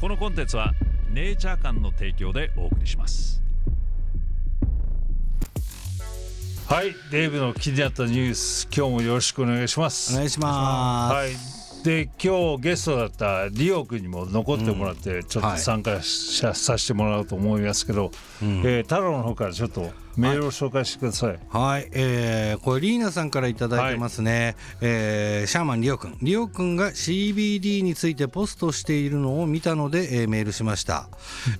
このコンテンツはネイチャー館の提供でお送りします。はいデイブの気になったニュース今日もよろしくお願いします。お願いします。はい。で今日ゲストだったリオ君にも残ってもらってちょっと参加し、させてもらおうと思いますけど、えー太郎の方からちょっとメールを紹介してください、はい、えー、これリーナさんからいただいてますね、えーシャーマンリオくん。リオくんが CBD についてポストしているのを見たので、えーメールしました、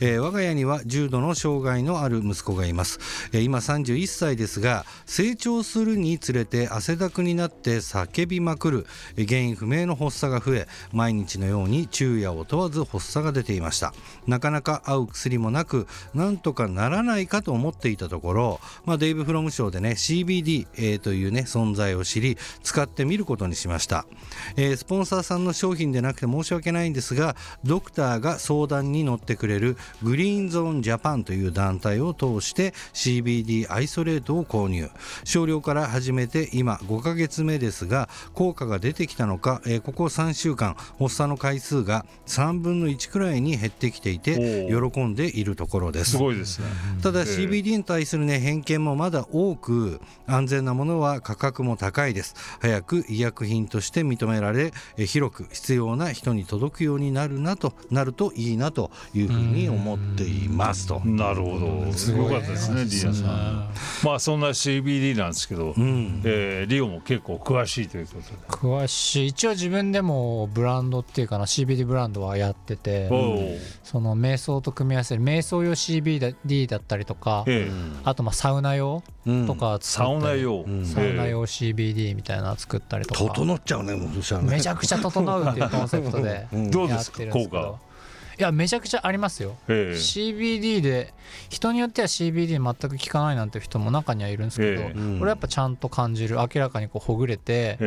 えー我が家には重度の障害のある息子がいます、えー今31歳ですが成長するにつれて汗だくになって叫びまくる。えー原因不明の発作が増え毎日のように昼夜を問わず発作が出ていました。なかなか合う薬もなくなんとかならないかと思っていたところ、まあ、デイブ・フロムショーでね CBD、えーというね存在を知り使ってみることにしました、えースポンサーさんの商品でなくて申し訳ないんですがドクターが相談に乗ってくれるグリーンゾーンジャパンという団体を通して CBD アイソレートを購入。少量から始めて今5ヶ月目ですが効果が出てきたのか、えーここ3週間発作の回数が3分の1くらいに減ってきていてお喜んでいるところです。すごいですね。ただええ CBD に対するね偏見もまだ多く安全なものは価格も高いです。早く医薬品として認められえ広く必要な人に届くようになるなとなるといいなというふうに思っています。と。なるほど。すごかったですねリオさん。まあそんな CBD なんですけど、えーリオも結構詳しいということで。詳しい。一応自分でもブランドっていうかな CBD ブランドはやっててその瞑想と組み合わせる瞑想用 CBD だったりとかええ。あとまあサウナ用とかサウナ用、サウナ用 CBD みたいなの作ったりとか。整っちゃうねもうそしたらね。めちゃくちゃ整うっていうコンセプトで どうですか効どいやめちゃくちゃありますよ。ええ CBD で人によっては CBD 全く効かないなんて人も中にはいるんですけど、ええこれやっぱちゃんと感じる明らかにこうほぐれて、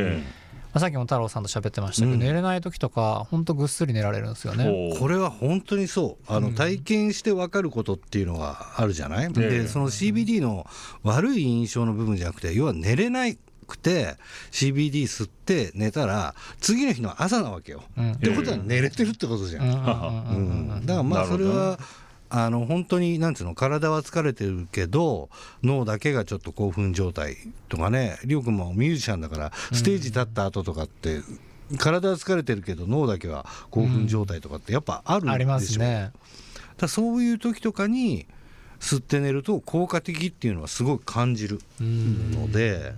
さっきも太郎さんと喋ってましたけど、うん。寝れない時とかほんとぐっすり寝られるんですよえね。これは本当にそう。あの体験して分かることっていうのがあるじゃない、ええでその CBD の悪い印象の部分じゃなくて要は寝れないくて CBD 吸って寝たら次の日の朝なわけよ。うん。ってことは寝れてるってことじゃん。うん。だからまあそれはあの本当になんつうの体は疲れてるけど脳だけがちょっと興奮状態とかねりょうくんもミュージシャンだからステージ立った後とかって、体は疲れてるけど脳だけは興奮状態とかってやっぱあるんでしょ、ありますね。だそういう時とかに吸って寝ると効果的っていうのはすごい感じるうん。ので、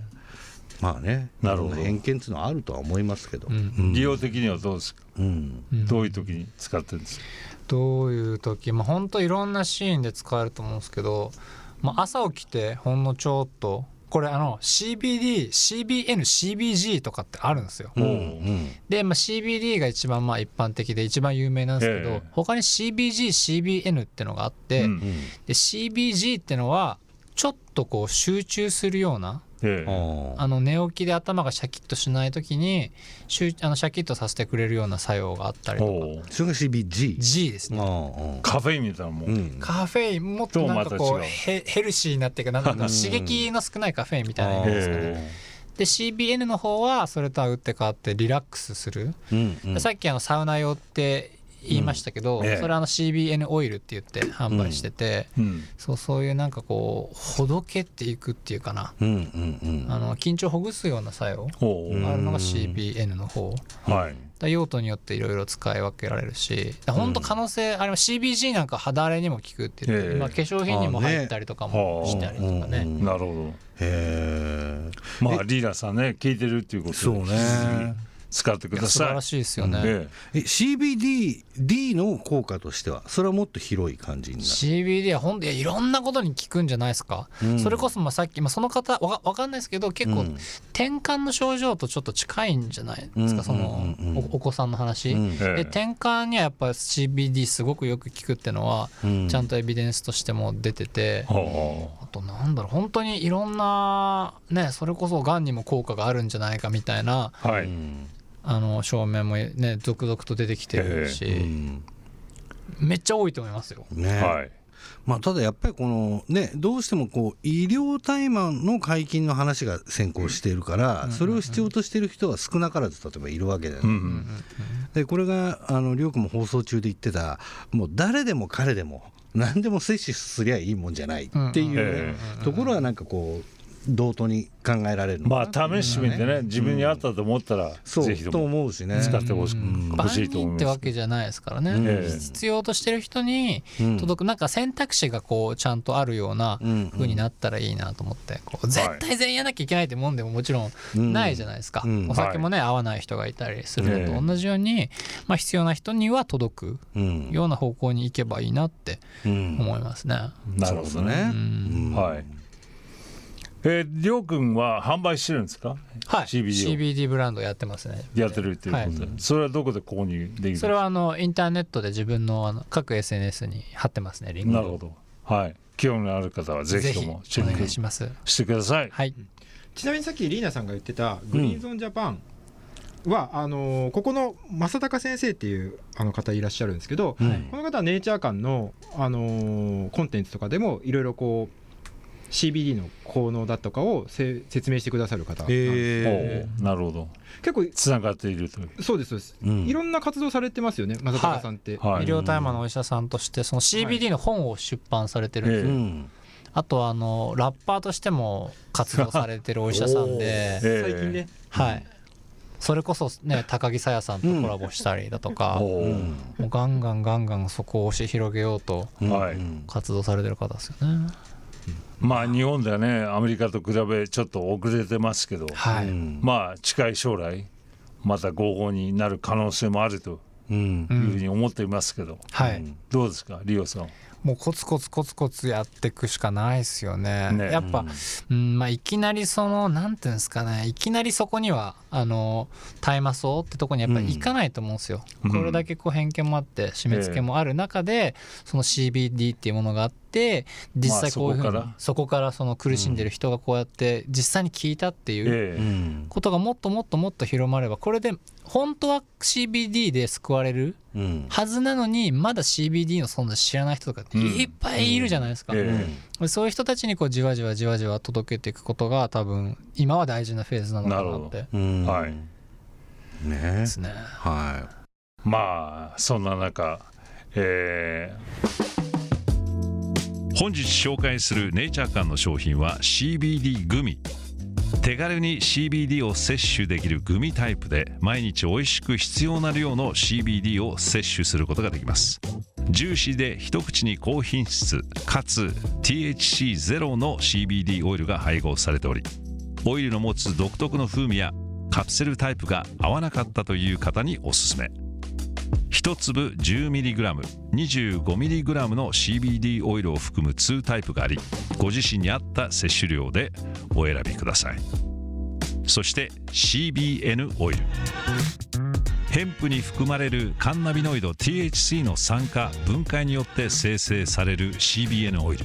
まあねなるほど。偏見っていうのはあるとは思いますけど、うん。うん。利用的にはどうですか、うん。うんどういう時に使ってるんですか？どういう時？まあ本当いろんなシーンで使えると思うんですけど、まあ、朝起きてほんのちょっとこれあの CBD、CBN、CBG とかってあるんですよ。うんうん。で、まあ、CBD が一番まあ一般的で一番有名なんですけど、ええ。他に CBG、CBN ってのがあって、うん。で CBG ってのはちょっとこう集中するようなええああの寝起きで頭がシャキッとしない時に集あのシャキッとさせてくれるような作用があったりとか。それが CBG。G ですね。あカフェインみたいなもん、あうん。カフェインもっとなんかこうヘヘルシーになっていうかなんか刺激の少ないカフェインみたいな意味ですかねえで CBN の方はそれとは打って変わってリラックスする、うんうん。でさっきあのサウナ用って言いましたけど、うん。ええ。それはあの CBN オイルって言って販売してて、えうん。そうそういうなんかこうほどけていくっていうかな、うんうんうん。あの緊張をほぐすような作用。あるのが CBN の方、はい。だ用途によっていろいろ使い分けられるし本当可能性あれは CBG なんか肌荒れにも効くって言って、ええ。まあ、化粧品にも入ったりとかもしたりとかね。うんうんなるほへえ。どまあリーダーさんね聞いてるっていうことで。そうね。使ってくだ素晴さいらしいですよね、ええ CBD D の効果としてはそれはもっと広い感じになる。CBD は本当いろんなことに効くんじゃないですか、うん。それこそまあさっき、まあ、その方わかわかんないですけど結構うん。転換の症状とちょっと近いんじゃないですか、そのおお子さんの話、うん。ええ。で転換にはやっぱ CBD すごくよく効くっていうのはうん。ちゃんとエビデンスとしても出てて、ほあとなんだろう本当にいろんなねそれこそがんにも効果があるんじゃないかみたいなうはい、うんあの証明もね続々と出てきてるし、うんめっちゃ多いと思いますよ。ね。はいまあ、ただやっぱりこの、ね、どうしてもこう医療大麻の解禁の話が先行しているから、それを必要としている人は少なからず例えばいるわけだよね。うんうんでこれがあのりょうくんも放送中で言ってたもう誰でも彼でも何でも摂取すりゃいいもんじゃないっていうえところはなんかこう同等に考えられるのまかな。あ試してみてね、自分に合ったと思ったら、そうとぜひとも思うしね。使ってほし,、うん。しいと思います。人ってわ。けじゃないですからね、ええ。必要としてる人にうん。届くなんか選択肢がこうちゃんとあるようなうん風になったらいいなと思ってこう絶対全員やらなきゃいけないってもんでももちろうん。んないじゃないですか、うん。お酒もね合わない人がいたりするええのと同じように、まあ、必要な人には届くうんような方向に行けばいいなってうん。思いますね。なるほどね。うん。うん。はい。えー、りょうくんは販売してるんですか？はい、CBD を CBD ブランドやってますね。やってるっていうことで、それはどこで購入できるんですか？それはあのインターネットで自分のあの各 SNS に貼ってますね、リンク。なるほど。はい。興味のある方はぜひともチェします。してください。はい。ちなみにさっきリーナさんが言ってたグリーンゾーンジャパンは、あのーここの正隆先生っていうあの方いらっしゃるんですけど、うんこの方はネイチャー館の、あのーコンテンツとかでもいろいろこう CBD の効能だとかをせ説明してくださる方なえおうなるほど。結構つながっているという。そうですそうです、うん。いろんな活動されてますよね正隆さんって、はい。医療大麻のお医者さんとしてその CBD の本を出版されてる。んですよ、ええうん。あとはあのラッパーとしても活動されてるお医者さんで、ええ最近ね。はい、それこそね高木沙耶さんとコラボしたりだとか、おううんもうガンガンガンガンそこを押し広げようと活動されてる方ですよね。まあ日本ではねアメリカと比べちょっと遅れてますけど、はい、うんまあ近い将来また合法になる可能性もあるとうんういうふうんに思っていますけど、はい、どうですかリオさん？もうコツコツコツコツやっていくしかないですよね。ね。やっぱ、うん。まあ、いきなりそのなんていうんですかねいきなりそこにはあの大麻草ってとこにやっぱり行かないと思うんですよ。うん。これだけこう偏見もあって締め付けもある中で、その CBD っていうものがあって実際こういうふうに、まあそこから。そこからその苦しんでる人がこうやって実際に聞いたっていう。ことがもっともっともっと広まればこれで本当は CBD で救われるうん。はずなのにまだ CBD の存在知らない人とかっていっぱいいるじゃないですか、ええ。そういう人たちにこうじわじわじわじわ届けていくことが多分今は大事なフェーズなのかなって。うん。はい。ね。ですね。はまあそんな中、え本日紹介するネイチャー館の商品は CBD グミ。手軽に CBD を摂取できるグミタイプで毎日美味しく必要な量の CBD を摂取することができます。ジューシーで一口に高品質かつ THC ゼロの CBD オイルが配合されておりオイルの持つ独特の風味やカプセルタイプが合わなかったという方におすすめ。1粒 10mg25mg の CBD オイルを含む2タイプがありご自身に合った摂取量でお選びください。そして CBN オイル。ヘンプに含まれるカンナビノイド THC の酸化分解によって生成される CBN オイル。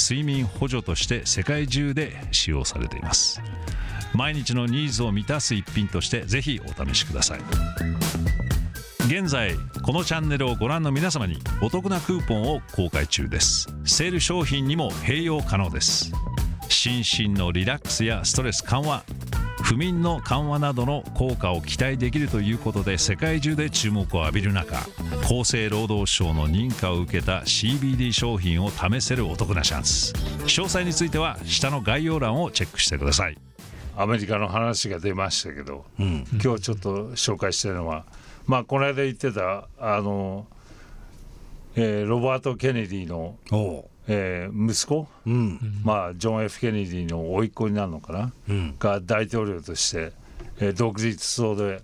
睡眠補助として世界中で使用されています。毎日のニーズを満たす一品としてぜひお試しください。現在このチャンネルをご覧の皆様にお得なクーポンを公開中です。セール商品にも併用可能です。心身のリラックスやストレス緩和不眠の緩和などの効果を期待できるということで世界中で注目を浴びる中厚生労働省の認可を受けた CBD 商品を試せるお得なチャンス。詳細については下の概要欄をチェックしてください。ーアメリカの話が出ましたけど、うん。今日ちょっと紹介したいのはまあこの間言ってたあの、えーロバート・ケネディの、えー息子、うん。まあジョン・ F・ ケネディの甥っ子になるのかな、うん。が大統領として、えー独立層で、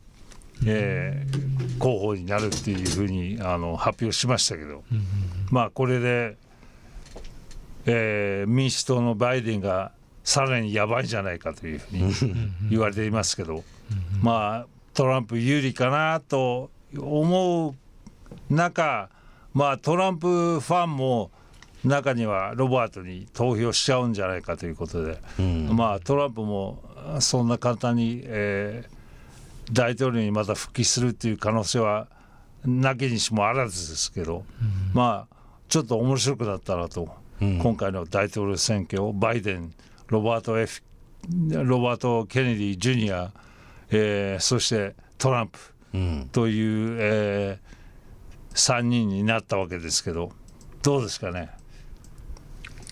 えー候補になるっていうふうにあの発表しましたけど、まあこれで、えー民主党のバイデンがさらにやばいんじゃないかというふうに言われていますけど、まあトランプ有利かなと思う中、まあトランプファンも中にはロバートに投票しちゃうんじゃないかということで、まあトランプもそんな簡単に、えー大統領にまた復帰するっていう可能性はなきにしもあらずですけど、まあちょっと面白くなったなと、今回の大統領選挙をバイデンロバート・ F ロバート・ケネディ・ジュニア、えーそしてトランプうん。という、え3人になったわけですけどどうですかね？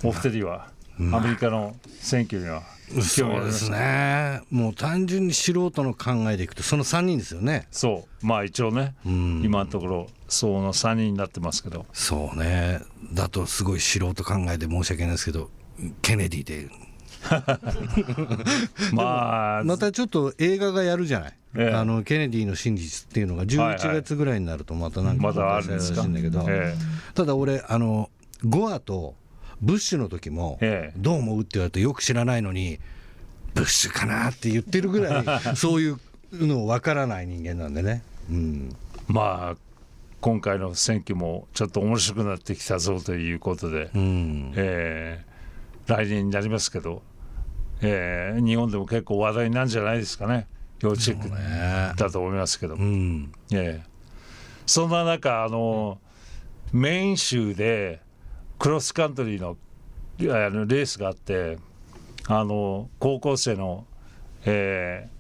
お二人はアメリカの選挙には興そ味ありまうですすね。もう単純に素人の考えでいくとその3人ですよね。そう。まあ一応ね、ん。今のところその3人になってますけど。そうね。だとすごい素人考えで申し訳ないですけどケネディで。まあまたちょっと映画がやるじゃない、ええ。あのケネディの真実っていうのがはい11はい。月ぐらいになるとまたなんかまだあるんですか公開されるらしいんだけど、えただ俺あのゴアとブッシュの時もええ。どう思うって言われてよく知らないのにブッシュかなって言ってるぐらい そういうの分からない人間なんでね、うん、まあ今回の選挙もちょっと面白くなってきたぞということで、うん、えー来年になりますけど、えー日本でも結構話題なんじゃないですかね。要チェックね。だと思いますけど、うん、ええ。そんな中あの、メイン州でクロスカントリーのあのレースがあってあの高校生の、えー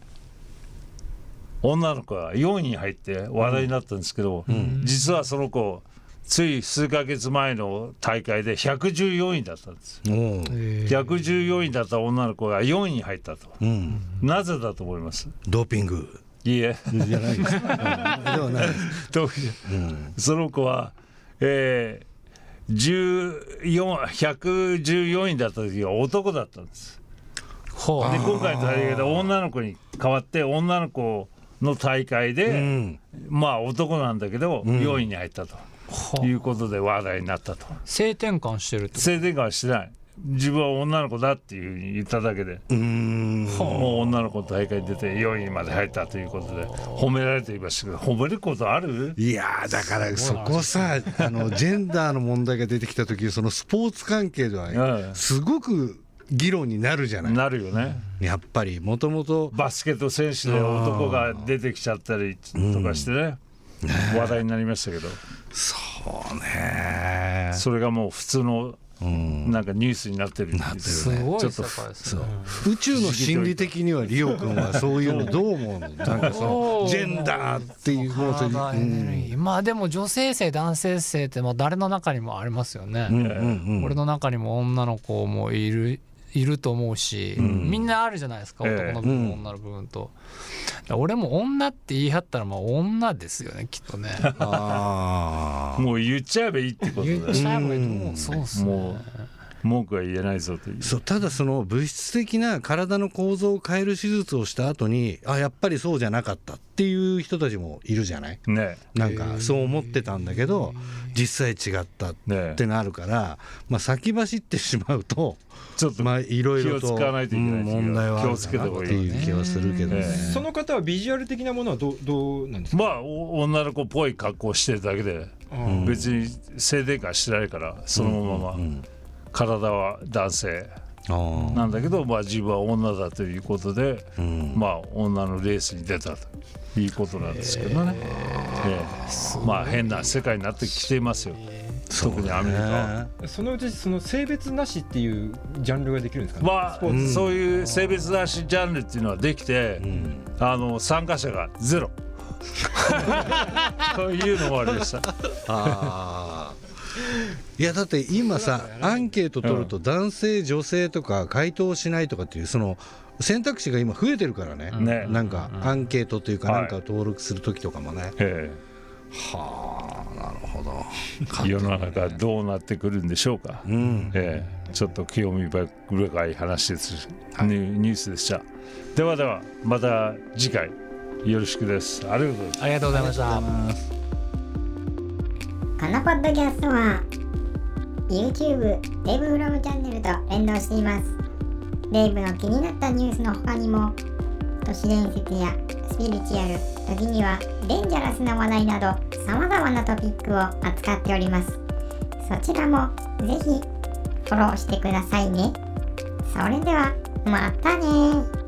女の子が4位に入って話題になったんですけど、実はその子つい数ヶ月前の大会で114位だったんですおう114位だった女の子が4位に入ったと。うん、なぜだと思います？ドーピング。いいえ。じゃないです。か、うん、ではないどうその子は、えー、14 114位だった時は男だったんです。ほで今回の大会で女の子に代わって女の子の大会で、うん。まあ男なんだけど4位に入ったとういうことで話題になったと。性転換してるってこ性転換はしてない自分は女の子だっていうふうに言っただけでうん。もう女の子の大会に出て4位まで入ったということで褒められていましたけど褒めることある？いやーだからそこさあのジェンダーの問題が出てきた時そのスポーツ関係でえはえすごく議論になるじゃない。なるよね。やっぱりもともとバスケット選手で男が出てきちゃったりとかしてね、話題になりましたけど、そうね。それがもう普通のうん。なんかニュースになってるっていうなってるすごい世ちょっと界ですね宇宙の心理的にはリオ君はそういうのどう思うの？なんかそのジェンダーっていうものと体エネルギーまあでも女性性男性性ってまあ誰の中にもありますよね、うんうんうん。俺の中にも女の子もいるいると思うし、みんなあるじゃないですかええ。男の部分、女の部分と。俺も女って言い張ったらまあ女ですよねきっとね。あもう言っちゃえばいいってこと言っでちゃえばいいと思う。そうっすね文句は言えないぞという。そうただその物質的な体の構造を変える手術をした後にあやっぱりそうじゃなかったっていう人たちもいるじゃない？ね。なんかそう思ってたんだけど実際違ったっねてなるから、まあ、先走ってしまうとちょっとまあいろいろと気を使わないといけないうん問題はある気をつけた方がいいかなっていう気はするけどね。ええその方はビジュアル的なものはどうどうなんですか、まあお女の子っぽい格好をしてるだけでうん。別に性転換してないからそのまま体は男性なんだけどまあ自分は女だということでうん。まあ女のレースに出たということなんですけどね、ええ。まあ変な世界になってきていますよ。特にアメリカは。そのうちその性別なしっていうジャンルができるんですかね、まあそういう性別なしジャンルっていうのはできて、うん。あの参加者がゼロ。というのもありました。いやだって今さアンケート取ると男性女性とか回答しないとかっていうその選択肢が今増えてるからね、ね。なんかアンケートというかはい。なんかを登録する時とかもね、え。はあなるほど。え 世の中どうなってくるんでしょうか。うん。ええ。ちょっと興味深い話です、ニュニュースでした。ではではまた次回。よろしくです。ありがとうございます。ありがとうございましたこのポッドキャストは YouTube デイブフロムチャンネルと連動しています。デイブの気になったニュースの他にも都市伝説やスピリチュアル時にはデンジャラスな話題など様々なトピックを扱っております。そちらもぜひフォローしてくださいね。それではまたね